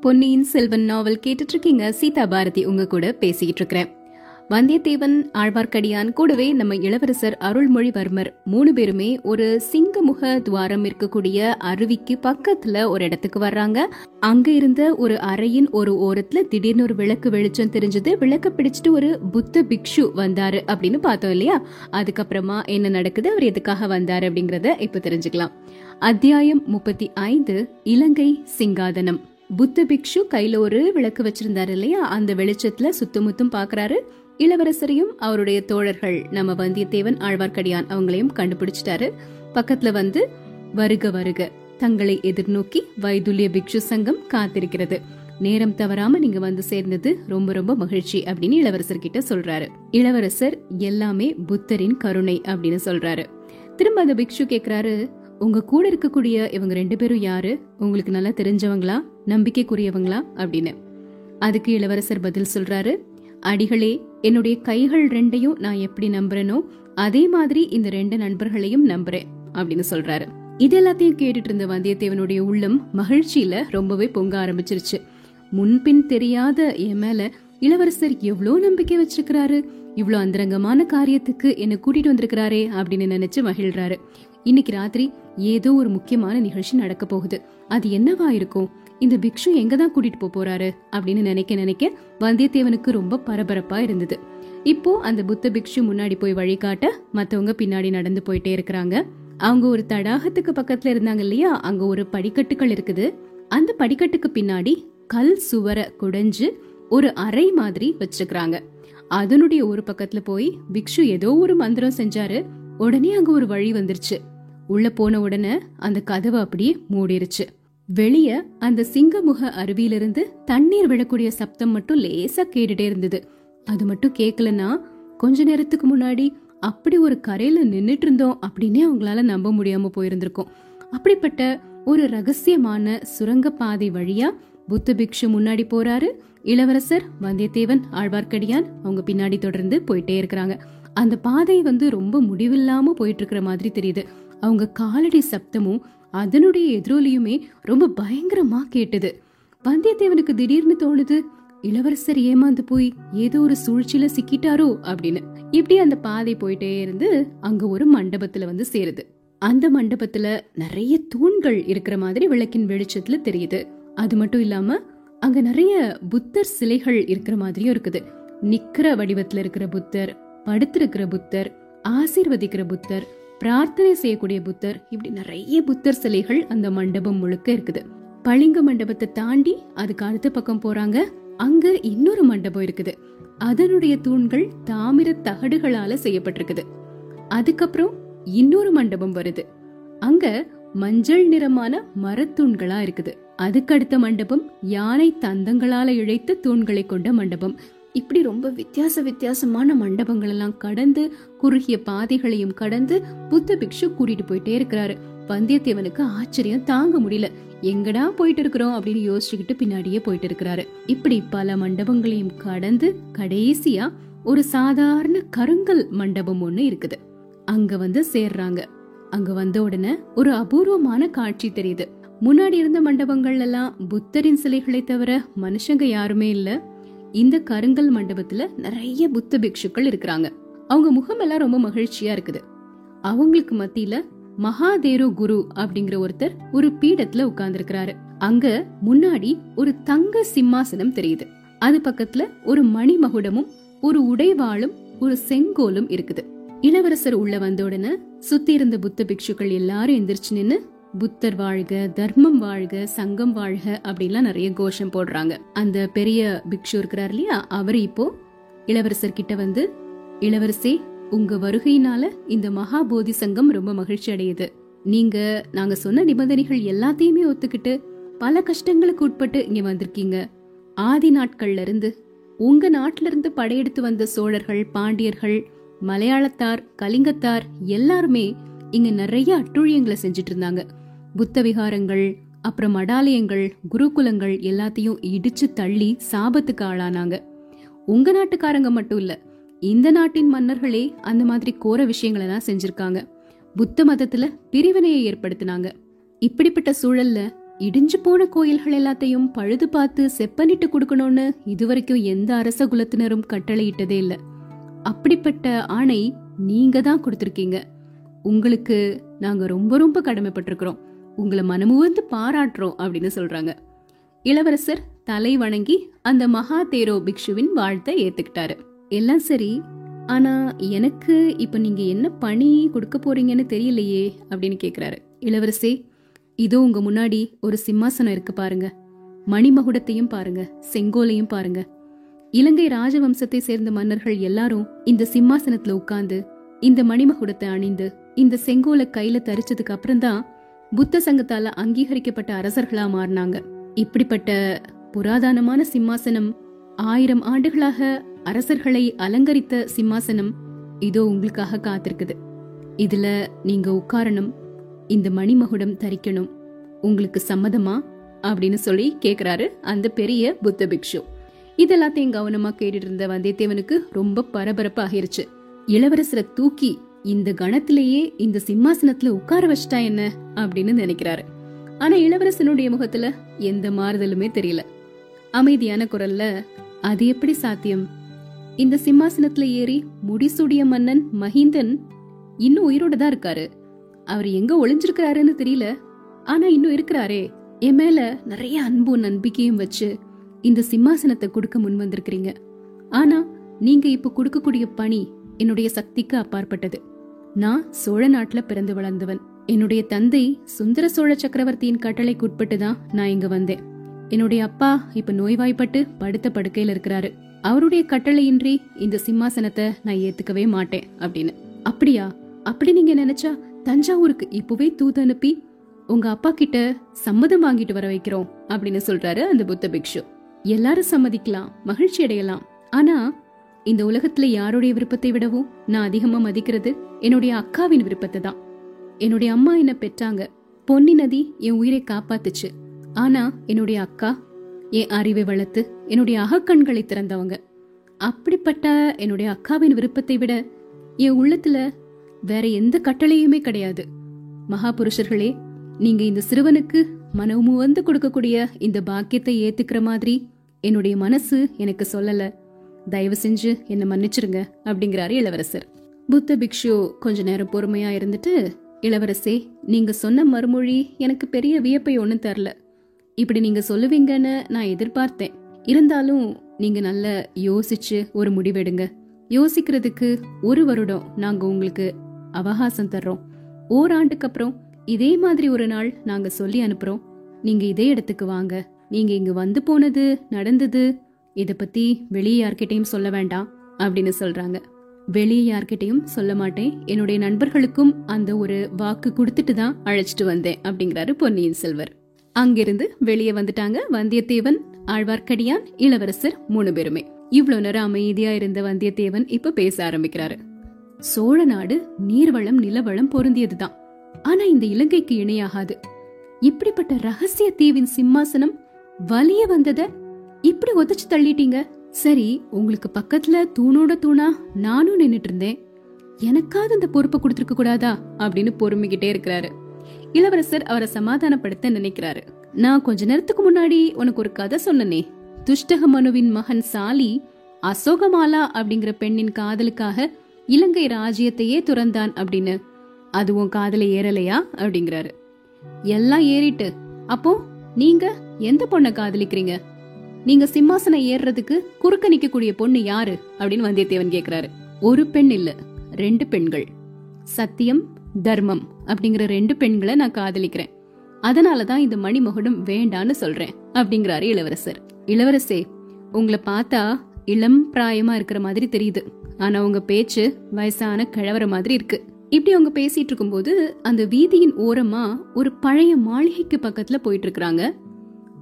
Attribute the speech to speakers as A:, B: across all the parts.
A: பொன்னியின் செல்வன் நாவல் கேட்டுட்டு இருக்கீங்க சீதா பாரதி உங்க கூட பேசிக்கிட்டு இருக்கிறேன் வந்தியத்தேவன் ஆழ்வார்க்கடியான் கூடவே நம்ம இளவரசர் அருள்மொழிவர்மர் மூணு பேருமே ஒரு சிங்கமுக துவாரம் இருக்கக்கூடிய அருவிக்கு பக்கத்துல ஒரு இடத்துக்கு வர்றாங்க. அங்க இருந்த ஒரு அறையின் ஒரு ஓரத்துல திடீர்னு ஒரு விளக்கு வெளிச்சம் தெரிஞ்சது. விளக்க பிடிச்சிட்டு ஒரு புத்த பிக்ஷு வந்தாரு அப்படின்னு பார்த்தோம் இல்லையா? அதுக்கப்புறமா என்ன நடக்குது? அவர் எதுக்காக வந்தாரு அப்படிங்கறத இப்ப தெரிஞ்சுக்கலாம். அத்தியாயம் முப்பத்தி ஐந்து இலங்கை சிங்காதனம். புத்த பிக்ஷு கையில ஒரு விளக்கு வச்சிருந்தாரு இல்லையா? அந்த வெளிச்சத்துல சுத்தமுத்தும் பாக்குறாரு. இளவரசரையும் அவருடைய தோழர்கள் நம்ம வந்தியத்தேவன் ஆழ்வார்க்கடியான் அவங்களையும் கண்டுபிடிச்சிட்டாரு. பக்கத்துல வந்து வருக வருக தங்களை எதிர்நோக்கி வைதுல்ய பிக்ஷு சங்கம் காத்திருக்கிறது. நேரம் தவறாம நீங்க வந்து சேர்ந்தது ரொம்ப ரொம்ப மகிழ்ச்சி அப்படின்னு இளவரசர் கிட்ட சொல்றாரு. இளவரசர் எல்லாமே புத்தரின் கருணை அப்படின்னு சொல்றாரு. திரும்ப அந்த பிக்ஷு கேக்குறாரு உங்க கூட இருக்கக்கூடிய இவங்க ரெண்டு பேரும் யாரு? உங்களுக்கு நல்லா தெரிஞ்சவங்களா? நம்பிக்கைக்குரியவங்களா? அப்படின்னு. அதுக்கு இளவரசர் பதில் சொல்றாரு. அடிகளே என்னுடைய கைகள் ரெண்டையும் நான் எப்படி நம்புறேனோ அதே மாதிரி இந்த ரெண்டு நண்பர்களையும் நம்புறேன் அப்படின்னு சொல்றாரு. இது எல்லாத்தையும் கேட்டுட்டு இருந்த வந்தியத்தேவனுடைய உள்ளம் மகிழ்ச்சியில ரொம்பவே பொங்க ஆரம்பிச்சிருச்சு. முன்பின் தெரியாத என் மேல இளவரசர் எவ்வளவு நம்பிக்கை வச்சிருக்கிறாரு? இவ்வளோ அந்தரங்கமான காரியத்துக்கு என்ன கூட்டிட்டு வந்திருக்கிறாரே அப்படின்னு நினைச்சு மகிழ்றாரு. இன்னைக்கு ராத்திரி ஏதோ ஒரு முக்கியமான நிகழ்ச்சி நடக்க போகுது. அது என்னவா இருக்கும்? இந்த பிக்ஷு எங்க தான் கூட்டிட்டு போறாரு? அப்படின்னு நினைக்க நினைக்க வந்தியத்தேவனுக்கு ரொம்ப பரபரப்பா இருந்தது. இப்போ அந்த புத்த பிக்ஷு முன்னாடி போய் வழிகாட்ட மத்தவங்க பின்னாடி நடந்து போயிட்டே இருக்கிறாங்க. அவங்க ஒரு தடாகத்துக்கு பக்கத்துல இருந்தாங்க இல்லையா? அங்க ஒரு படிக்கட்டுகள் இருக்குது. அந்த படிக்கட்டுக்கு பின்னாடி கல் சுவரை குடைஞ்சு ஒரு அறை மாதிரி வச்சிருக்கிறாங்க அதனுடைய ஒரு பக்கத்துல போய் பிக்ஷு ஏதோ ஒரு மந்திரம் செஞ்சாரு. உடனே அங்க ஒரு வழி வந்துருச்சு. உள்ள போன உடனே அந்த கதவு அப்படியே மூடிருச்சு. வெளிய அந்த சிங்கமுக அருவியிலிருந்து தண்ணீர் விழக்கூடிய சப்தம் மட்டும் லேசா கேட்டுட்டே இருந்தது. அது மட்டும் கேக்கலன்னா கொஞ்ச நேரத்துக்கு முன்னாடி அப்படி ஒரு கரையில நின்னுட்டு இருந்தோம் அப்படின்னே அவங்களால நம்ப முடியாம போயிருந்திருக்கும். அப்படிப்பட்ட ஒரு ரகசியமான சுரங்க பாதை வழியா புத்த பிக்ஷு முன்னாடி போறாரு. இளவரசர் வந்தியத்தேவன் ஆழ்வார்க்கடியான் அவங்க பின்னாடி தொடர்ந்து போயிட்டே இருக்கிறாங்க. அந்த பாதை வந்து ரொம்ப முடிவில்லாம போயிட்டு இருக்கிற மாதிரி தெரியுது. அவங்க காலடி சப்தமும் அதனுடைய எதிரொலியுமே ரொம்ப பயங்கரமா கேட்டது. வந்தியத்தேவனுக்கு திடீர்னு தோணுது இளவரசர் ஏமாந்து போய் ஏதோ ஒரு சூழ்ச்சியில சிக்கிட்டாரோ அப்படின்னு. இப்படி அந்த பாதை போயிட்டே இருந்து அங்க ஒரு மண்டபத்துல வந்து சேருது. அந்த மண்டபத்துல நிறைய தூண்கள் இருக்கிற மாதிரி விளக்கின் வெளிச்சத்துல தெரியுது. அது மட்டும் இல்லாம அங்க நிறைய புத்தர் சிலைகள் இருக்கிற மாதிரியும் இருக்குது. நிக்கிற வடிவத்துல இருக்கிற புத்தர் படுத்திருக்கிற புத்தர் ஆசீர்வதிக்கிற புத்தர் பிரார்த்தனை செய்யக்கூடிய புத்தர் இப்படி நிறைய புத்தர் சிலைகள் அந்த மண்டபம் முழுக்க இருக்குது. பளிங்க மண்டபத்தை தாண்டி அதுக்கு அடுத்த பக்கம் போறாங்க அங்க இன்னொரு மண்டபம் இருக்குது. அதனுடைய தூண்கள் தாமிர தகடுகளால செய்யப்பட்டிருக்குது. அதுக்கப்புறம் இன்னொரு மண்டபம் வருது. அங்க மஞ்சள் நிறமான மரத்தூண்களா இருக்குது. அதுக்கு அடுத்த மண்டபம் யானை தந்தங்களால இழைத்த தூண்களை கொண்ட மண்டபம். இப்படி ரொம்ப வித்தியாச வித்தியாசமான மண்டபங்கள் எல்லாம் கடந்து குறுகிய பாதைகளையும் கடந்து புத்த பிக்ஷு கூட்டிட்டு போயிட்டே இருக்கிறாரு. வந்தியத்தேவனுக்கு ஆச்சரியம் தாங்க முடியல. எங்கடா போயிட்டு இருக்கிறோம் அப்படின்னு யோசிச்சுக்கிட்டு பின்னாடியே போயிட்டு இருக்கிறாரு இப்படி பல மண்டபங்களையும் கடந்து கடைசியா ஒரு சாதாரண கருங்கல் மண்டபம் ஒண்ணு இருக்குது. அங்க வந்து சேர்றாங்க. அங்க வந்த உடனே ஒரு அபூர்வமான காட்சி தெரியுது. முன்னாடி இருந்த மண்டபங்கள் எல்லாம் புத்தரின் சிலைகளை தவிர மனுஷங்க யாருமே இல்ல. இந்த கருங்கல் மண்டபத்துல நிறைய புத்த பிக்ஷுக்கள் இருக்கிறாங்க. அவங்க முகம் எல்லாம் ரொம்ப மகிழ்ச்சியா இருக்குது. அவங்களுக்கு மத்தியில மகாதேரு குரு அப்படிங்கிற ஒருத்தர் ஒரு பீடத்துல உட்கார்ந்துருக்கிறாரு. அங்க முன்னாடி ஒரு தங்க சிம்மாசனம் தெரியுது. அது பக்கத்துல ஒரு மணி மகுடமும் ஒரு உடைவாளும் ஒரு செங்கோலும் இருக்குது. இளவரசர் உள்ள வந்த உடனே சுத்தி இருந்த புத்த பிக்ஷுக்கள் எல்லாரும் எந்திரிச்சு நின்னு புத்தர் வாழ்க தர்மம் வாழ்க சங்கம் வாழ்க அப்படின்லாம் நிறைய கோஷம் போடுறாங்க. அந்த பெரிய பிக்ஷு இருக்கிறார் இல்லையா? அவர் இப்போ இளவரசர் கிட்ட வந்து இளவரசே உங்க வருகையினால இந்த மகா போதி சங்கம் ரொம்ப மகிழ்ச்சி அடையுது. நீங்க நாங்க சொன்ன நிபந்தனைகள் எல்லாத்தையுமே ஒத்துக்கிட்டு பல கஷ்டங்களுக்கு உட்பட்டு இங்க வந்திருக்கீங்க. ஆதி நாட்கள்ல இருந்து உங்க நாட்டில இருந்து படையெடுத்து வந்த சோழர்கள் பாண்டியர்கள் மலையாளத்தார் கலிங்கத்தார் எல்லாருமே இங்க நிறைய அட்டுழியங்களை செஞ்சுட்டு இருந்தாங்க. புத்த விகாரங்கள் அப்புறம் மடாலயங்கள் குருகுலங்கள் எல்லாத்தையும் இடிச்சு தள்ளி சாபத்துக்கு ஆளானாங்க. உங்க நாட்டுக்காரங்க மட்டும் இல்ல இந்த நாட்டின் மன்னர்களே அந்த மாதிரி கோர விஷயங்கள் எல்லாம் செஞ்சிருக்காங்க. புத்த மதத்துல பிரிவினையை ஏற்படுத்தினாங்க. இப்படிப்பட்ட சூழல்ல இடிஞ்சு போன கோயில்கள் எல்லாத்தையும் பழுது பார்த்து செப்பனிட்டு கொடுக்கணும்னு இதுவரைக்கும் எந்த அரச குலத்தினரும் கட்டளையிட்டதே இல்ல. அப்படிப்பட்ட ஆணை நீங்க தான் கொடுத்திருக்கீங்க. உங்களுக்கு நாங்க ரொம்ப ரொம்ப கடமைப்பட்டிருக்கிறோம். உங்களை மனமுவந்து பாராட்டுறோம் அப்படின்னு சொல்றாங்க. இளவரசர் தலை வணங்கி அந்த மகா தேரோ பிக்ஷுவின் வாழ்த்தை ஏத்துக்கிட்டாரு. எல்லாம் சரி ஆனா எனக்கு இப்ப நீங்க என்ன பணி கொடுக்க போறீங்கன்னு தெரியலையே அப்படின்னு கேக்குறாரு. இளவரசே இதோ உங்க முன்னாடி ஒரு சிம்மாசனம் இருக்கு பாருங்க. மணிமகுடத்தையும் பாருங்க செங்கோலையும் பாருங்க. இலங்கை ராஜவம்சத்தை சேர்ந்த மன்னர்கள் எல்லாரும் இந்த சிம்மாசனத்துல உட்கார்ந்து இந்த மணிமகுடத்தை அணிந்து இந்த செங்கோலை கையில தரிச்சதுக்கு அப்புறம்தான் புத்த சங்கத்தால அங்கீகரிக்கப்பட்ட அரசர்களா மாறினாங்க. இப்படிப்பட்ட புராதனமான சிம்மாசனம் ஆயிரம் ஆண்டுகளாக அரசர்களை அலங்கரித்த சிம்மாசனம் இதோ உங்களுக்காக காத்திருக்குது. இதுல நீங்க உட்காரணும் இந்த மணிமகுடம் தரிக்கணும். உங்களுக்கு சம்மதமா? அப்படின்னு சொல்லி கேக்குறாரு அந்த பெரிய புத்த பிக்ஷு. இதெல்லாத்தையும் கவனமா கேட்டுட்டு இருந்த வந்தியத்தேவனுக்கு ரொம்ப பரபரப்பு ஆகிருச்சு இளவரசரை தூக்கி இந்த கணத்திலேயே இந்த சிம்மாசனத்துல உட்கார வச்சிட்டா என்ன அப்படின்னு நினைக்கிறாரு. ஆனா இளவரசனுடைய முகத்துல எந்த மாறுதலுமே தெரியல. அமைதியான குரல்ல அது எப்படி சாத்தியம்? இந்த சிம்மாசனத்துல ஏறி முடிசூடிய மன்னன் மஹிந்தன் இன்னும் உயிரோட தான் இருக்காரு. அவர் எங்க ஒளிஞ்சிருக்கிறாருன்னு தெரியல. ஆனா இன்னும் இருக்கிறாரே. என் மேல நிறைய அன்பும் நம்பிக்கையும் வச்சு இந்த சிம்மாசனத்தை கொடுக்க முன் வந்திருக்கிறீங்க. ஆனா நீங்க இப்ப கொடுக்கக்கூடிய பணி என்னுடைய சக்திக்கு அப்பாற்பட்டது. நான் சோழ நாட்டுல பிறந்து வளர்ந்தவன். என்னுடைய தந்தை சுந்தர சோழ சக்கரவர்த்தியின் கட்டளைக்கு உட்பட்டு தான் நான் இங்க வந்தேன். என்னுடைய அப்பா இப்ப நோய்வாய்ப்பட்டு படுத்த படுக்கையில இருக்கிறாரு. அவருடைய கட்டளையின்றி இந்த சிம்மாசனத்தை நான் ஏத்துக்கவே மாட்டேன் அப்படின்னு. அப்படியா? அப்படி நீங்க நினைச்சா தஞ்சாவூருக்கு இப்பவே தூது அனுப்பி உங்க அப்பா கிட்ட சம்மதம் வாங்கிட்டு வர வைக்கிறோம் அப்படின்னு சொல்றாரு அந்த புத்த பிக்ஷு. எல்லாரும் சம்மதிக்கலாம் மகிழ்ச்சி அடையலாம். ஆனா இந்த உலகத்துல யாருடைய விருப்பத்தை விடவும் நான் அதிகமா மதிக்கிறது என்னுடைய அக்காவின் விருப்பத்தை தான் என்னுடைய அம்மா என்ன பெற்றாங்க. பொன்னி நதி என் உயிரை காப்பாத்துச்சு. ஆனா என்னுடைய அக்கா என் அறிவை வளர்த்து என்னுடைய அகக்கண்களை திறந்தவங்க. அப்படிப்பட்ட என்னுடைய அக்காவின் விருப்பத்தை விட என் உள்ளத்துல வேற எந்த கட்டளையுமே கிடையாது. மகாபுருஷர்களே நீங்க இந்த சிறுவனுக்கு மனமுவந்து கொடுக்கக்கூடிய இந்த பாக்கியத்தை ஏத்துக்கிற மாதிரி என்னுடைய மனசு எனக்கு சொல்லல. தயவு செஞ்சு என்ன மன்னிச்சிருங்க அப்படிங்கிறாரு இளவரசர். புத்த பிக்ஷு கொஞ்ச நேரம் பொறுமையா இருந்துட்டு இளவரசே நீங்க சொன்ன மறுமொழி எனக்கு பெரிய வியப்பை ஒன்றும் தரல. இப்படி நீங்க சொல்லுவீங்கன்னு நான் எதிர்பார்த்தேன். இருந்தாலும் நீங்க நல்லா யோசிச்சு ஒரு முடிவெடுங்க. யோசிக்கிறதுக்கு ஒரு வருடம் நாங்க உங்களுக்கு அவகாசம் தர்றோம். ஓராண்டுக்கு அப்புறம் இதே மாதிரி ஒரு நாள் நாங்க சொல்லி அனுப்புறோம். நீங்க இதே இடத்துக்கு வாங்க. நீங்க இங்க வந்து போனது நடந்தது இத பத்தி வெளியே யார்கிட்டயும் சொல்ல வேண்டாம் அப்படின்னு சொல்றாங்க. வெளியே யார்கிட்டயும் சொல்ல மாட்டேன். என்னுடைய நண்பர்களுக்கும் அந்த ஒரு வாக்கு கொடுத்துட்டு தான் அழைச்சிட்டு வந்தேன் அப்படிங்கிறாரு பொன்னியின் செல்வர். அங்கிருந்து வெளியே வந்துட்டாங்க வந்தியத்தேவன் ஆழ்வார்க்கடியான் இளவரசர் மூணு பேருமே. இவ்வளவு நேரம் அமைதியா இருந்த வந்தியத்தேவன் இப்ப பேச ஆரம்பிக்கிறாரு. சோழ நாடு நீர்வளம் நிலவளம் பொருந்தியதுதான் ஆனா இந்த இலங்கைக்கு இணையாகாது. இப்படிப்பட்ட ரகசிய தீவின் சிம்மாசனம் வலிய வந்தத இப்படி ஒதச்சு தள்ளிட்டீங்க? சரி உங்களுக்கு பக்கத்துல தூணோட தூணா? நானும் நின்னுட்டு இருந்தேன். எனக்காவது அந்த பொறுப்பை கொடுத்துருக்க கூடாதா? அப்படின்னு பொறுமிக்கிட்டே இருக்கிறாரு. இளவரசர் அவரை சமாதானப்படுத்த நினைக்கிறாரு. நான் கொஞ்ச நேரத்துக்கு முன்னாடி உனக்கு ஒரு கதை சொன்னனே. துஷ்டக மனுவின் மகன் சாலி அசோகமாலா அப்படிங்கிற பெண்ணின் காதலுக்காக இலங்கை ராஜ்யத்தையே துறந்தான் அப்படின்னு. அது உன் காதல ஏறலையா? அப்படிங்கிறாரு. எல்லாம் ஏறிட்டு அப்போ நீங்க எந்த பொண்ணை காதலிக்கிறீங்க? நீங்க சிம்மாசனம் ஏறுறதுக்கு குறுக்க நிக்கக்கூடிய பொண்ணு யாரு? அப்படின்னு வந்தியத்தேவன் கேக்குறாரு. ஒரு பெண் இல்ல ரெண்டு பெண்கள். சத்தியம் தர்மம் அப்படிங்கிற ரெண்டு பெண்களை நான் காதலிக்கிறேன். அதனாலதான் இந்த மணிமகுடம் வேண்டான்னு சொல்றேன் அப்படிங்கிறாரு இளவரசர். இளவரசே உங்களை பார்த்தா இளம் பிராயமா இருக்கிற மாதிரி தெரியுது. ஆனா உங்க பேச்சு வயசான கிழவர மாதிரி இருக்கு. இப்படி அவங்க பேசிட்டு இருக்கும்போது அந்த வீதியின் ஓரமா ஒரு பழைய மாளிகைக்கு பக்கத்துல போயிட்டு இருக்கிறாங்க.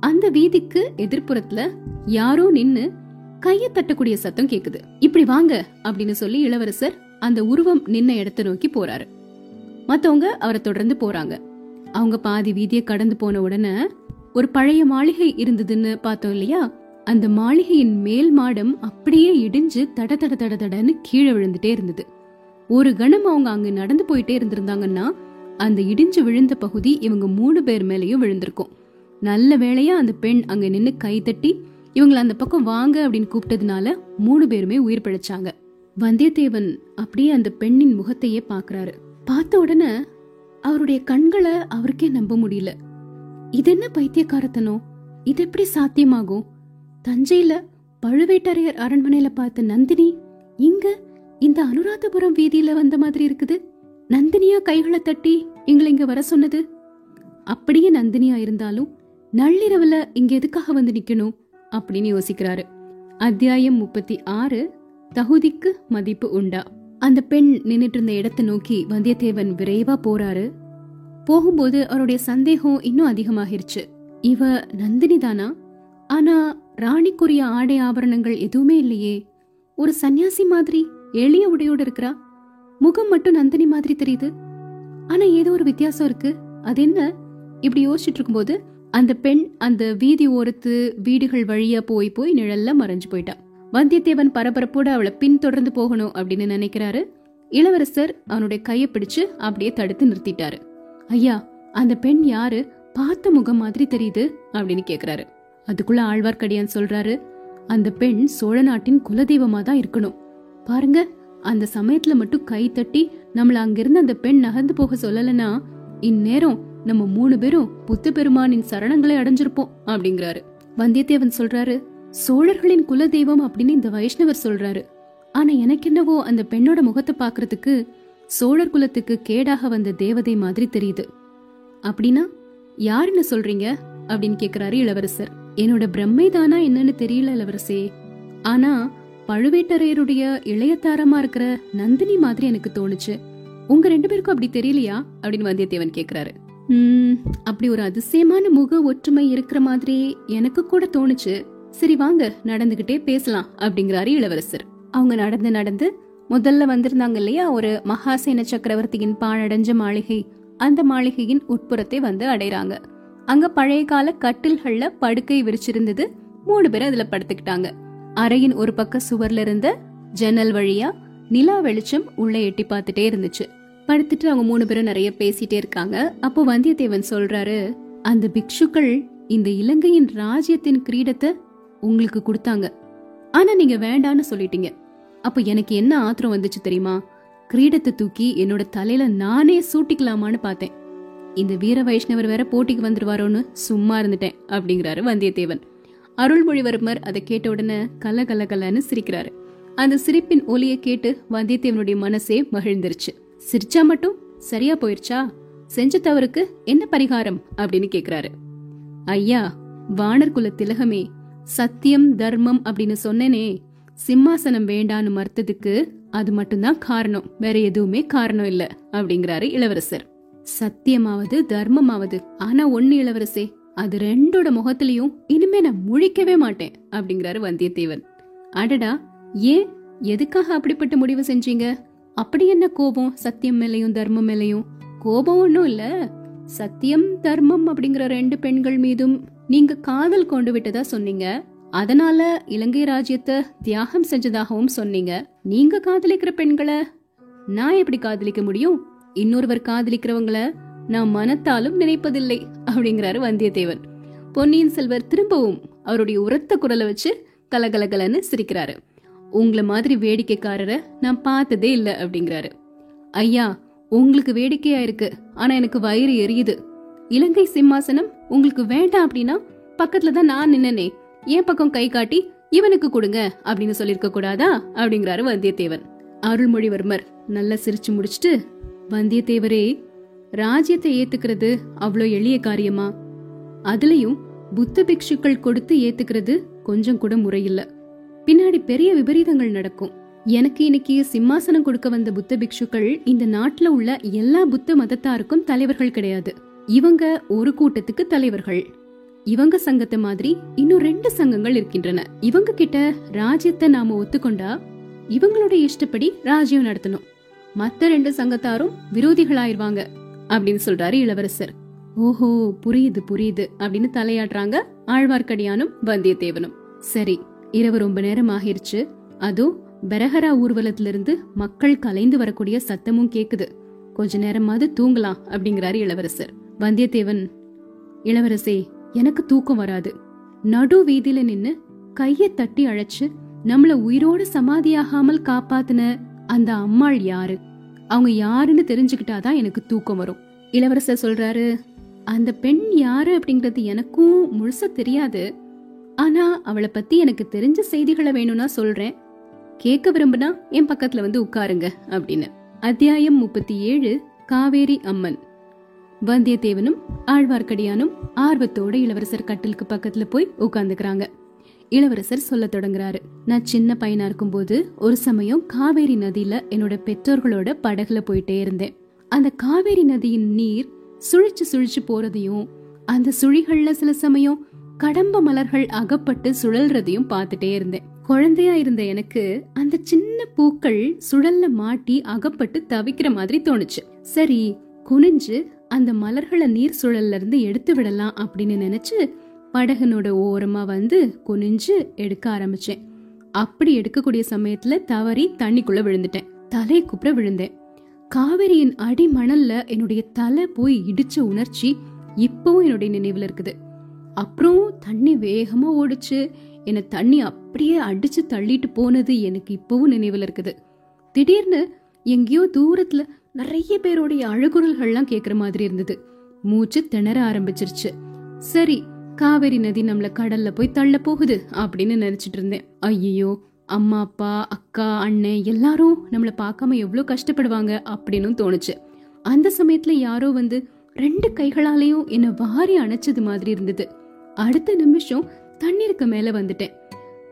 A: அந்த வீதிக்கு எதிர்ப்புறத்துல யாரோ நின்னு கைய தட்டக்கூடிய சத்தம் கேக்குது. இப்படி வாங்க அப்படின்னு சொல்லி இளவரசர் அந்த உருவம் நின்ன இடத்தை நோக்கி போறாரு. மத்தவங்க அவரை தொடர்ந்து போறாங்க. அவங்க பாதி வீதியை கடந்து போன உடனே ஒரு பழைய மாளிகை இருந்ததுன்னு பார்த்தோம் இல்லையா? அந்த மாளிகையின் மேல் மாடம் அப்படியே இடிஞ்சு தட தட தட தடன்னு கீழே விழுந்துட்டே இருந்தது. ஒரு கணம் அவங்க அங்க நடந்து போயிட்டே இருந்திருந்தாங்கன்னா அந்த இடிஞ்சு விழுந்த பகுதி இவங்க மூணு பேர் மேலயும் விழுந்திருக்கும். நல்ல வேளையா அந்த பெண் அங்க நின்னு கை தட்டி இவங்களை அந்த பக்கம் வாங்க அப்படின்னு கூப்பிட்டதுனால மூணு பேருமே உயிர் பிழைச்சாங்க. வந்தியத்தேவன் அப்படியே அந்த பெண்ணின் முகத்தையே பாக்குறாரு பார்த்த உடனே அவருடைய கண்களை அவருக்கே நம்ப முடியல. இது என்ன பைத்தியக்காரத்தனம் இது எப்படி சாத்தியமாகும்? தஞ்சையில பழுவேட்டரையர் அரண்மனையில பார்த்த நந்தினி இங்க இந்த அனுராதபுரம் வீதியில வந்த மாதிரி இருக்குது. நந்தினியா கைகளை தட்டி எங்களை இங்க வர சொன்னது? அப்படியே நந்தினியா இருந்தாலும் நள்ளிரவுல இங்க எதுக்காக வந்து நிக்கணும் அப்படின்னு யோசிக்கிறாரு. அத்தியாயம் முப்பத்தி ஆறு தகுதிக்கு மதிப்பு உண்டா? அந்த பெண் நின்னுட்டு இருந்த இடத்தை நோக்கி வந்தியத்தேவன் விரைவா போறாரு. போகும்போது அவருடைய சந்தேகம் இன்னும் அதிகமாகிருச்சு. இவ நந்தினி தானா? ஆனா ராணிக்குரிய ஆடை ஆபரணங்கள் எதுவுமே இல்லையே. ஒரு சன்னியாசி மாதிரி எளிய உடையோட இருக்கிறா? முகம் மட்டும் நந்தினி மாதிரி தெரியுது. ஆனா ஏதோ ஒரு வித்தியாசம் இருக்கு. அது என்ன இப்படி யோசிச்சுட்டு இருக்கும்போது அந்த பெண் அந்த வீதி ஓரத்து வீடுகள் வழியா போய் போய் நிழல்ல மறைஞ்சு போயிட்டா. வந்தியத்தேவன் பரபரப்போட அவளை பின்தொடர்ந்து போகணும் அப்படின்னு நினைக்கிறாரு. இளவரசர் அவனுடைய கையை பிடிச்சு அப்படியே தடுத்து நிறுத்திட்டாரு. ஐயா அந்த பெண் யாரு? பார்த்த முகம் மாதிரி தெரியுது அப்படின்னு கேக்குறாரு. அதுக்குள்ள ஆழ்வார்க்கடியான் சொல்றாரு அந்த பெண் சோழ நாட்டின் குலதெய்வமா தான் இருக்கணும். பாருங்க அந்த சமயத்துல மட்டும் கை தட்டி நம்மள அங்கிருந்து அந்த பெண் நகர்ந்து போக சொல்லலனா இந்நேரம் நம்ம மூணு பேரும் புத்த பெருமானின் சரணங்களை அடைஞ்சிருப்போம் அப்படிங்கிறாரு. வந்தியத்தேவன் சொல்றாரு சோழர்களின் குலதெய்வம் அப்படின்னு இந்த வைஷ்ணவர் சொல்றாரு. ஆனா எனக்கு என்னவோ அந்த பெண்ணோட முகத்தை பாக்குறதுக்கு சோழர் குலத்துக்கு கேடாக வந்த தேவதை மாதிரி தெரியுது. அப்படின்னா யாருன்னு சொல்றீங்க? அப்படின்னு கேக்குறாரு இளவரசர். என்னோட பிரம்மை தானா என்னன்னு தெரியல இளவரசே. ஆனா பழுவேட்டரையருடைய இளையத்தாரமா இருக்கிற நந்தினி மாதிரி எனக்கு தோணுச்சு. உங்க ரெண்டு பேருக்கும் அப்படி தெரியலையா? அப்படின்னு வந்தியத்தேவன் கேக்குறாரு. அப்படி ஒரு அதிசயமான முக ஒற்றுமை இருக்கிற மாதிரி எனக்கு கூட தோணுச்சு. சரி வாங்க நடந்துகிட்டே பேசலாம் அப்படிங்கிறாரு இளவரசர். அவங்க நடந்து நடந்து முதல்ல வந்திருந்தாங்க இல்லையா ஒரு மகாசேன சக்கரவர்த்தியின் பாழடைஞ்ச மாளிகை. அந்த மாளிகையின் உட்புறத்தை வந்து அடைறாங்க. அங்க பழைய கால கட்டில்கள்ல படுக்கை விரிச்சிருந்தது மூணு பேர் அதுல படுத்துக்கிட்டாங்க. அறையின் ஒரு பக்க சுவர்ல இருந்த ஜன்னல் வழியா நிலா வெளிச்சம் உள்ள எட்டி பார்த்துட்டே இருந்துச்சு. படுத்துட்டு அவங்க மூணு பேரும் நிறைய பேசிட்டே இருக்காங்க. அப்போ வந்தியத்தேவன் சொல்றாரு அந்த பிக்ஷுக்கள் இந்த இலங்கையின் ராஜ்யத்தின் கிரீடத்தை உங்களுக்கு கொடுத்தாங்க. ஆனா நீங்க வேண்டான்னு சொல்லிட்டீங்க. அப்ப எனக்கு என்ன ஆத்திரம் வந்துச்சு தெரியுமா? கிரீடத்தை தூக்கி என்னோட தலையில நானே சூட்டிக்கலாமான்னு பார்த்தேன். இந்த வீர வைஷ்ணவர் வேற போட்டிக்கு வந்துருவாரோன்னு சும்மா இருந்துட்டேன் அப்படிங்கிறாரு வந்தியத்தேவன். அருள்மொழிவர்மர் அதை கேட்ட உடனே கல கல கலன்னு சிரிக்கிறாரு. அந்த சிரிப்பின் ஒலியை கேட்டு வந்தியத்தேவனுடைய மனசே மகிழ்ந்துருச்சு. சிரிச்சா மட்டும் சரியா போயிருச்சா? செஞ்ச தவறுக்கு என்ன பரிகாரம்? அப்படின்னு கேக்குறாரு. ஐயா வானர் குல திலகமே சத்தியம் தர்மம் அப்படின்னு சொன்னேனே. சிம்மாசனம் வேண்டான்னு மறுத்ததுக்கு அது மட்டும்தான் காரணம். வேற எதுவுமே காரணம் இல்ல அப்படிங்கிறாரு இளவரசர். சத்தியமாவது தர்மமாவது ஆனா ஒண்ணு இளவரசே அது ரெண்டோட முகத்திலையும் இனிமே நான் முழிக்கவே மாட்டேன் அப்படிங்கிறாரு வந்தியத்தேவன். அடடா ஏன்? எதுக்காக அப்படிப்பட்ட முடிவு செஞ்சீங்க? அப்படி என்ன கோபம்? சத்தியம் மேலையும் தர்மம் மேலையும். கோபம் ஒன்றும் இல்ல. சத்தியம் தர்மம் அப்படிங்கிற ரெண்டு பெண்கள் மீதும் நீங்க காதல் கொண்டு விட்டதா சொன்னீங்க. அதனால இலங்கை ராஜ்யத்தை தியாகம் செஞ்சதாகவும் சொன்னீங்க. நீங்க காதலிக்கிற பெண்களை நான் எப்படி காதலிக்க முடியும்? இன்னொருவர் காதலிக்கிறவங்கள நான் மனத்தாலும் நினைப்பதில்லை அப்படிங்கிறாரு வந்தியத்தேவன். பொன்னியின் செல்வர் திரும்பவும் அவருடைய உரத்த குரலை வச்சு கலகலகலன்னு சிரிக்கிறாரு. உங்களை மாதிரி வேடிக்கைக்காரரை நான் பார்த்ததே இல்லை அப்படிங்கிறாரு. ஐயா உங்களுக்கு வேடிக்கையா இருக்கு ஆனா எனக்கு வயிறு எரியுது. இலங்கை சிம்மாசனம் உங்களுக்கு வேண்டாம் அப்படின்னா பக்கத்துல தான் நான் நின்னனே என் பக்கம் கை காட்டி இவனுக்கு கொடுங்க அப்படின்னு சொல்லிருக்க கூடாதா அப்படிங்கிறாரு வந்தியத்தேவன். அருள்மொழிவர்மர் நல்லா சிரிச்சு முடிச்சிட்டு வந்தியத்தேவரே ராஜ்யத்தை ஏத்துக்கிறது அவ்வளோ எளிய காரியமா? அதுலயும் புத்த பிக்ஷுக்கள் கொடுத்து ஏத்துக்கிறது கொஞ்சம் கூட முறையில்ல. பின்னாடி பெரிய விபரீதங்கள் நடக்கும். எனக்கு இன்னைக்கு சிம்மாசனம் கொடுக்க வந்த புத்த பிக்ஷுக்கள் இந்த நாட்டுல உள்ள எல்லா புத்த மதத்தாருக்கும் தலைவர்கள் கிடையாது. இவங்க ஒரு கூட்டத்துக்கு தலைவர்கள். இவங்க சங்கத்தை மாதிரி இன்னும் ரெண்டு சங்கங்கள் இருக்கின்றன. இவங்க கிட்ட ராஜ்யத்தை நாம ஒத்துக்கொண்டா இவங்களுடைய இஷ்டப்படி ராஜ்யம் நடத்தணும். மத்த ரெண்டு சங்கத்தாரும் விரோதிகளாயிருவாங்க அப்படின்னு சொல்றாரு இளவரசர். ஓஹோ புரியுது புரியுது அப்படின்னு தலையாடுறாங்க ஆழ்வார்க்கடியானும் வந்தியத்தேவனும். சரி இரவு ரொம்ப நேரம் ஆகிருச்சு அதுவும் பெரஹரா ஊர்வலத்துல இருந்து மக்கள் கலைந்து வரக்கூடிய சத்தமும் கேக்குது. கொஞ்ச நேரமாவது தூங்கலாம் அப்படிங்கிறாரு இளவரசர். வந்தியத்தேவன் இளவரசே எனக்கு தூக்கம் வராது. நடு வீதியில நின்னு கைய தட்டி அழைச்சு நம்மள உயிரோட சமாதியாகாமல் காப்பாத்தின அந்த அம்மாள் யாரு? அவங்க யாருன்னு தெரிஞ்சுக்கிட்டாதான் எனக்கு தூக்கம் வரும். இளவரசர் சொல்றாரு அந்த பெண் யாரு அப்படிங்கறது எனக்கும் முழுசா தெரியாது. ஆனா அவளை பத்தி எனக்கு தெரிஞ்ச செய்திகளை வேணும்னா சொல்றேன். கேட்க விரும்புனா என் பக்கத்துல வந்து உட்காருங்க அப்படின்னு. அத்தியாயம் முப்பத்தி ஏழு காவேரி அம்மன். வந்தியத்தேவனும் ஆழ்வார்க்கடியானும் ஆர்வத்தோட இளவரசர் கட்டிலுக்கு பக்கத்துல போய் உட்கார்ந்துக்கிறாங்க இளவரசர் சொல்ல தொடங்குறாரு. நான் சின்ன பையனா இருக்கும்போது ஒரு சமயம் காவேரி நதியில என்னோட பெற்றோர்களோட படகுல போயிட்டே இருந்தேன். அந்த காவேரி நதியின் நீர் சுழிச்சு சுழிச்சு போறதையும் அந்த சுழிகள்ல சில சமயம் கடம்ப மலர்கள் அகப்பட்டு சுழல்றதையும் பார்த்துட்டே இருந்தேன். குழந்தையா இருந்த எனக்கு அந்த சின்ன பூக்கள் சுழல்ல மாட்டி அகப்பட்டு தவிக்கிற மாதிரி தோணுச்சு. சரி குனிஞ்சு அந்த மலர்களை நீர் சுழல்ல இருந்து எடுத்து விடலாம் அப்படின்னு நினைச்சு படகனோட ஓரமா வந்து குனிஞ்சு எடுக்க ஆரம்பிச்சேன். அப்படி எடுக்கக்கூடிய சமயத்துல தவறி தண்ணிக்குள்ள விழுந்துட்டேன். தலை குப்புற விழுந்தேன். காவிரியின் அடி மணல்ல என்னுடைய தலை போய் இடிச்ச உணர்ச்சி இப்பவும் என்னுடைய நினைவுல இருக்குது. அப்புறம் தண்ணி வேகமா ஓடிச்சு. என்னை தண்ணி அப்படியே அடிச்சு தள்ளிட்டு போனது எனக்கு இப்பவும் நினைவில் இருக்குது. திடீர்னு எங்கேயோ தூரத்துல நிறைய பேருடைய அழுகுரல்கள்லாம் கேக்குற மாதிரி இருந்தது. மூச்சு திணற ஆரம்பிச்சிருச்சு. சரி காவேரி நதி நம்மள கடல்ல போய் தள்ள போகுது அப்படின்னு நினைச்சிட்டு இருந்தேன். ஐயோ அம்மா அப்பா அக்கா அண்ணன் எல்லாரும் நம்மள பார்க்காம எவ்வளோ கஷ்டப்படுவாங்க அப்படின்னு தோணுச்சு. அந்த சமயத்துல யாரோ வந்து ரெண்டு கைகளாலையும் என்ன வாரி அணைச்சது மாதிரி இருந்தது. அடுத்த நிமிஷம் தண்ணீருக்கு மேல வந்துட்டேன்.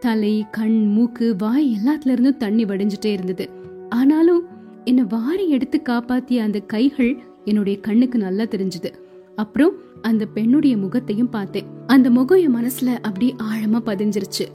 A: தலை கண் மூக்கு வாய் எல்லாத்துல இருந்தும் தண்ணி வடிஞ்சிட்டே இருந்தது. ஆனாலும் என்ன வாரி எடுத்து காப்பாத்திய அந்த கைகள் என்னுடைய கண்ணுக்கு நல்லா தெரிஞ்சது. அப்புறம் அந்த பெண்ணுடைய முகத்தையும் பார்த்தேன். அந்த முகம் என் மனசுல அப்படி ஆழமா பதிஞ்சிருச்சு.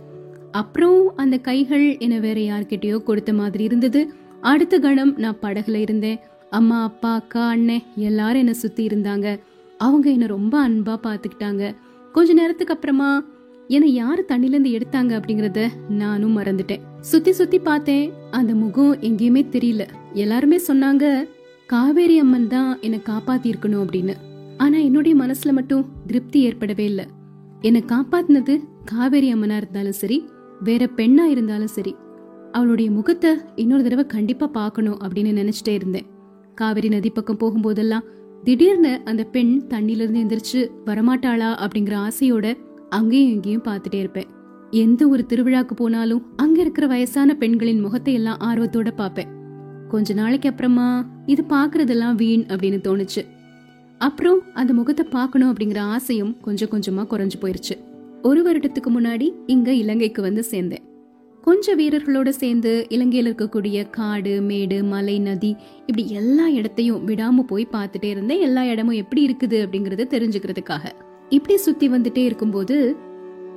A: அப்புறம் அந்த கைகள் என்ன வேற யார்கிட்டயோ கொடுத்த மாதிரி இருந்தது. அடுத்த கணம் நான் படகுல இருந்தேன். அம்மா அப்பா அக்கா அண்ணன் எல்லாரும் என்ன சுத்தி இருந்தாங்க. அவங்க என்ன ரொம்ப அன்பா பாத்துக்கிட்டாங்க கொஞ்ச நேரத்துக்கு அப்புறமா என்னை யாரு தண்ணில இருந்து எடுத்தாங்க அப்படிங்கறத நானும் மறந்துட்டேன். சுத்தி சுத்தி பார்த்தேன். அந்த முகம் எங்கேயுமே தெரியல. எல்லாருமே சொன்னாங்க காவேரி அம்மன் தான் என்னை காப்பாத்தி இருக்கணும் அப்படின்னு. ஆனா என்னுடைய மனசுல மட்டும் திருப்தி ஏற்படவே இல்ல. என்னை காப்பாத்தினது காவேரி அம்மனா இருந்தாலும் சரி வேற பெண்ணா இருந்தாலும் சரி அவளுடைய முகத்தை இன்னொரு தடவை கண்டிப்பா பார்க்கணும் அப்படின்னு நினைச்சிட்டே இருந்தேன். காவிரி நதி பக்கம் போகும்போதெல்லாம் திடீர்னு அந்த பெண் தண்ணில இருந்து எந்திரிச்சு வரமாட்டாளா அப்படிங்கிற ஆசையோட அங்கேயும் இங்கேயும் பார்த்துட்டே இருப்பேன். எந்த ஒரு திருவிழாக்கு போனாலும் அங்க இருக்கிற வயசான பெண்களின் முகத்தை எல்லாம் ஆர்வத்தோட பார்ப்பேன். கொஞ்ச நாளைக்கு அப்புறமா இது பாக்குறதெல்லாம் வீண் அப்படின்னு தோணுச்சு. அப்புறம் அந்த முகத்தை பார்க்கணும் அப்படிங்கிற ஆசையும் கொஞ்சம் கொஞ்சமா குறைஞ்சு போயிருச்சு. ஒரு வருடத்துக்கு முன்னாடி இங்க இலங்கைக்கு வந்து சேர்ந்தேன். கொஞ்ச வீரர்களோட சேர்ந்து இலங்கையில் இருக்கக்கூடிய காடு மேடு மலை நதி இப்படி எல்லா இடத்தையும் விடாம போய் பார்த்துட்டே இருந்தேன். எல்லா இடமும் எப்படி இருக்குது அப்படிங்கறத தெரிஞ்சுக்கிறதுக்காக. இப்படி சுத்தி வந்துட்டே இருக்கும்போது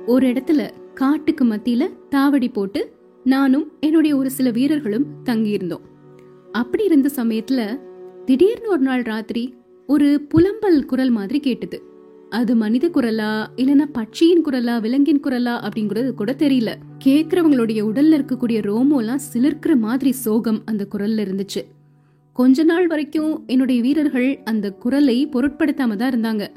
A: ஒரு இடத்துல காட்டுக்கு மத்தியில தாவடி போட்டு நானும் என்னுடைய ஒரு சில வீரர்களும் தங்கியிருந்தோம். அப்படி இருந்த சமயத்துல திடீர்னு ஒரு நாள் ராத்திரி ஒரு புலம்பல் குரல் மாதிரி கேட்டது. அது மனித குரலா இல்லனா பட்சியின் குரலா விலங்கின் குரலா அப்படிங்கறது கூட தெரியல. கேக்குறவங்களுடைய உடல்ல இருக்கக்கூடிய ரோமோலாம் சிலிர்க்கிற மாதிரி சோகம் அந்த குரல்ல இருந்துச்சு. கொஞ்ச நாள் வரைக்கும் என்னுடைய வீரர்கள் அந்த குரலை பொருட்படுத்தாம தான் இருந்தாங்க.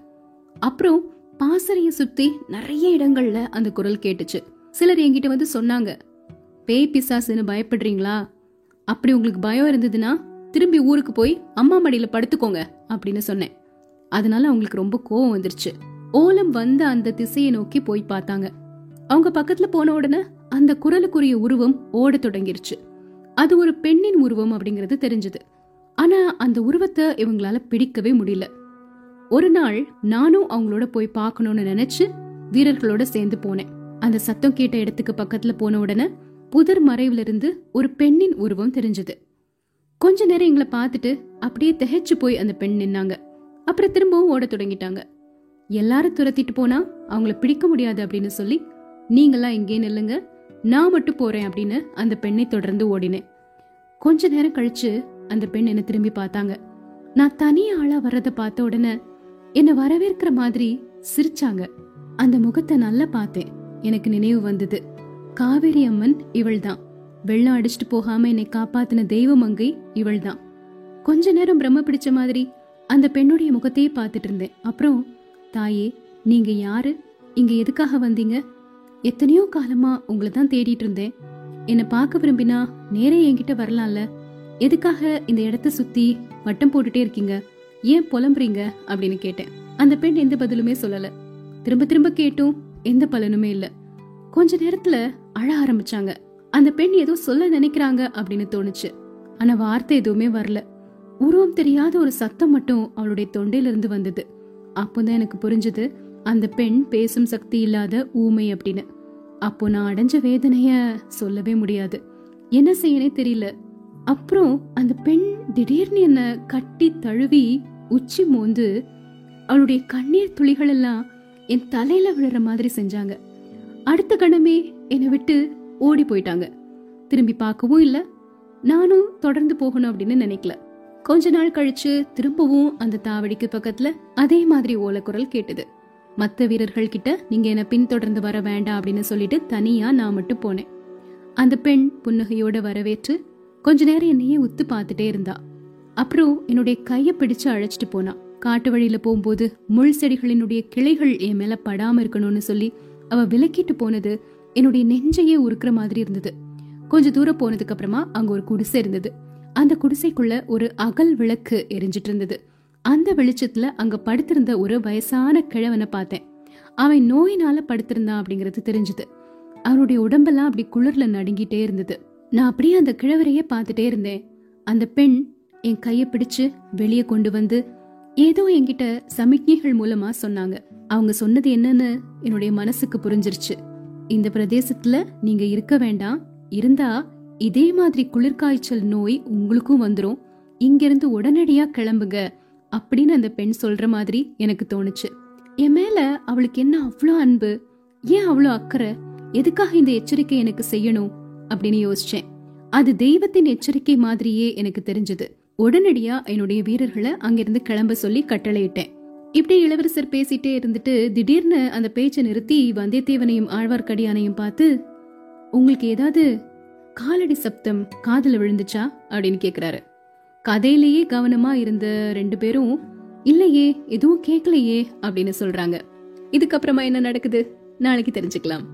A: அப்புறம் பாசறைய சுத்தி நிறைய இடங்கள்ல அந்த குரல் கேட்டுச்சு. சிலர் என்கிட்ட வந்து சொன்னாங்க பேய் பிசாசுன்னு பயப்படுறீங்களா? அப்படி உங்களுக்கு பயம் இருந்ததுன்னா திரும்பி ஊருக்கு போய் அம்மா மடியில படுத்துக்கோங்க அப்படின்னு சொன்னேன். அதனால அவங்களுக்கு ரொம்ப கோவம் வந்துருச்சு. ஓலம் வந்த அந்த திசையை நோக்கி போய் பார்த்தாங்க. அவங்க பக்கத்துல போன உடனே அந்த குரலுக்குரிய உருவம் ஓட தொடங்கிருச்சு. அது ஒரு பெண்ணின் உருவம் அப்படிங்கறது தெரிஞ்சது. ஆனா அந்த உருவத்தை இவங்களால பிடிக்கவே முடியல. ஒரு நாள் நானும் அவங்களோட போய் பார்க்கணும்னு நினைச்சு வீரர்களோட சேர்ந்து போனேன். அந்த சத்தம் கேட்ட இடத்துக்கு பக்கத்துல போன உடனே புதர் மறைவுல இருந்து ஒரு பெண்ணின் உருவம் தெரிஞ்சது. கொஞ்ச நேரம் எங்களை பார்த்துட்டு அப்படியே திகைச்சு போய் அந்த பெண் நின்னாங்க. அப்புறம் திரும்பவும் ஓட தொடங்கிட்டாங்க. எல்லாரும் துரத்திட்டு போனா அவங்கள பிடிக்க முடியாது அப்படின்னு சொல்லி நீங்களாம் எங்கே நில்லுங்க நான் மட்டும் போறேன் அப்படின்னு அந்த பெண்ணை தொடர்ந்து ஓடினேன். கொஞ்ச நேரம் கழிச்சு அந்த பெண் என்ன திரும்பி பார்த்தாங்க. நான் தனி ஆளா வர்றத பார்த்த உடனே என்ன வரவேற்கிற மாதிரி சிரிச்சாங்க. அந்த முகத்தை நல்லா பார்த்தேன். எனக்கு நினைவு வந்தது காவேரி அம்மன் இவள்தான். வெள்ளம் அடிச்சுட்டு போகாம என்னை காப்பாத்தின தெய்வமங்கை இவள்தான். கொஞ்ச நேரம் பிரம்ம பிடிச்ச மாதிரி அந்த பெண்ணுடைய முகத்தையே பார்த்துட்டு இருந்தேன். அப்புறம் தாயே நீங்க யாரு? இங்க எதுக்காக வந்தீங்க? எத்தனையோ காலமா உங்களை தான் தேடிட்டு இருந்தேன். என்னை பார்க்க விரும்பினா நேரே என்கிட்ட வரலாம்ல. எதுக்காக இந்த இடத்த சுத்தி வட்டம் போட்டுட்டே இருக்கீங்க? ஏன் புலம்புறீங்க? அப்படின்னு கேட்டேன். அந்த பெண் எந்த பதிலுமே சொல்லல. திரும்ப திரும்ப கேட்டும் எந்த பலனுமே இல்ல. கொஞ்ச நேரத்துல அழ ஆரம்பிச்சாங்க. அந்த பெண் ஏதோ சொல்ல நினைக்கிறாங்க அப்படின்னு தோணுச்சு. ஆனா வார்த்தை எதுவுமே வரல. உருவம் தெரியாத ஒரு சத்தம் மட்டும் அவளுடைய தொண்டையில இருந்து வந்தது. அப்போதான் எனக்கு புரிஞ்சது அந்த பெண் பேசும் சக்தி இல்லாத ஊமை அப்படின்னு. அப்போ நான் அடைஞ்ச வேதனைய சொல்லவே முடியாது. என்ன செய்யனே தெரியல. அப்புறம் அந்த பெண் திடீர்னு என்ன கட்டி தழுவி உச்சி மோந்து அவளுடைய கண்ணீர் துளிகள் எல்லாம் என் தலையில விழுற மாதிரி செஞ்சாங்க. அடுத்த கணமே என்னை விட்டு ஓடி போயிட்டாங்க. திரும்பி பார்க்கவும் இல்ல. நானும் தொடர்ந்து போகணும் அப்படின்னு நினைக்கல. கொஞ்ச நாள் கழிச்சு திரும்பவும் அந்த தாவடிக்கு பக்கத்துல அதே மாதிரி ஓலக்குரல் கேட்டது. மத்த வீரர்கள் கிட்ட நீங்க என்ன பின்தொடர்ந்து வர வேண்டாம் அப்படின்னு சொல்லிட்டு தனியா நான் மட்டும் போனேன். அந்த பெண் புன்னகையோட வரவேற்று கொஞ்ச நேரம் என்னையே உத்து பார்த்துட்டே இருந்தா. அப்புறம் என்னுடைய கைய பிடிச்சு அழைச்சிட்டு போனா. காட்டு வழியில போகும்போது முள் செடிகளினுடைய கிளைகள் என் மேல படாம இருக்கணும்னு சொல்லி அவ விலக்கிட்டு போனது என்னுடைய நெஞ்சையே உருக்குற மாதிரி இருந்தது. கொஞ்ச தூரம் போனதுக்கு அப்புறமா அங்க ஒரு குடிசை இருந்தது. அந்த குடிசைக்குள்ள ஒரு அகல் விளக்கு எரிஞ்சிட்டு இருந்தது அந்த வெளிச்சத்துல அங்க படுத்திருந்த ஒரு வயசான கிழவனை பார்த்தேன். அவன் நோயினால படுத்திருந்தான் அப்படிங்கறது தெரிஞ்சது. அவனுடைய உடம்பெல்லாம் அப்படி குளிர்ல நடுங்கிட்டே இருந்தது. நான் அப்படியே அந்த கிழவரையே பார்த்துட்டே இருந்தேன். அந்த பெண் என் கையை பிடிச்சு வெளியே கொண்டு வந்து ஏதோ என்கிட்ட சமிக்ஞைகள் மூலமா சொன்னாங்க. அவங்க சொன்னது என்னன்னு என்னுடைய மனசுக்கு புரிஞ்சிருச்சு. இந்த பிரதேசத்துல நீங்க இருக்க வேண்டாம். இருந்தா இதே மாதிரி குளிர்காய்ச்சல் நோய் உங்களுக்கும் வந்துரும். இங்கிருந்து உடனடியா கிளம்புங்க அப்படின்னு அந்த பெண் சொல்ற மாதிரி எனக்கு தோணுச்சு. என் மேல அவளுக்கு என்ன அவ்வளோ அன்பு? ஏன் அவ்வளோ அக்கறை? எதுக்காக இந்த எச்சரிக்கை எனக்கு செய்யணும்? அப்படின்னு யோசிச்சேன். அது தெய்வத்தின் எச்சரிக்கை மாதிரியே எனக்கு தெரிஞ்சது. உடனடியா என்னுடைய வீரர்களை அங்கிருந்து கிளம்ப சொல்லி கட்டளையிட்டேன். இப்படி இளவரசர் பேசிட்டே இருந்துட்டு திடீர்னு அந்த பேச்சை நிறுத்தி வந்தியத்தேவனையும் ஆழ்வார்க்கடியானையும் பார்த்து உங்களுக்கு ஏதாவது காலடி சப்தம் காதுல விழுந்துச்சா அப்படின்னு கேக்குறாரு. கதையிலேயே கவனமா இருந்த ரெண்டு பேரும் இல்லையே எதுவும் கேட்கலையே அப்படின்னு சொல்றாங்க. இதுக்கப்புறமா என்ன நடக்குது? நாளைக்கு தெரிஞ்சுக்கலாம்.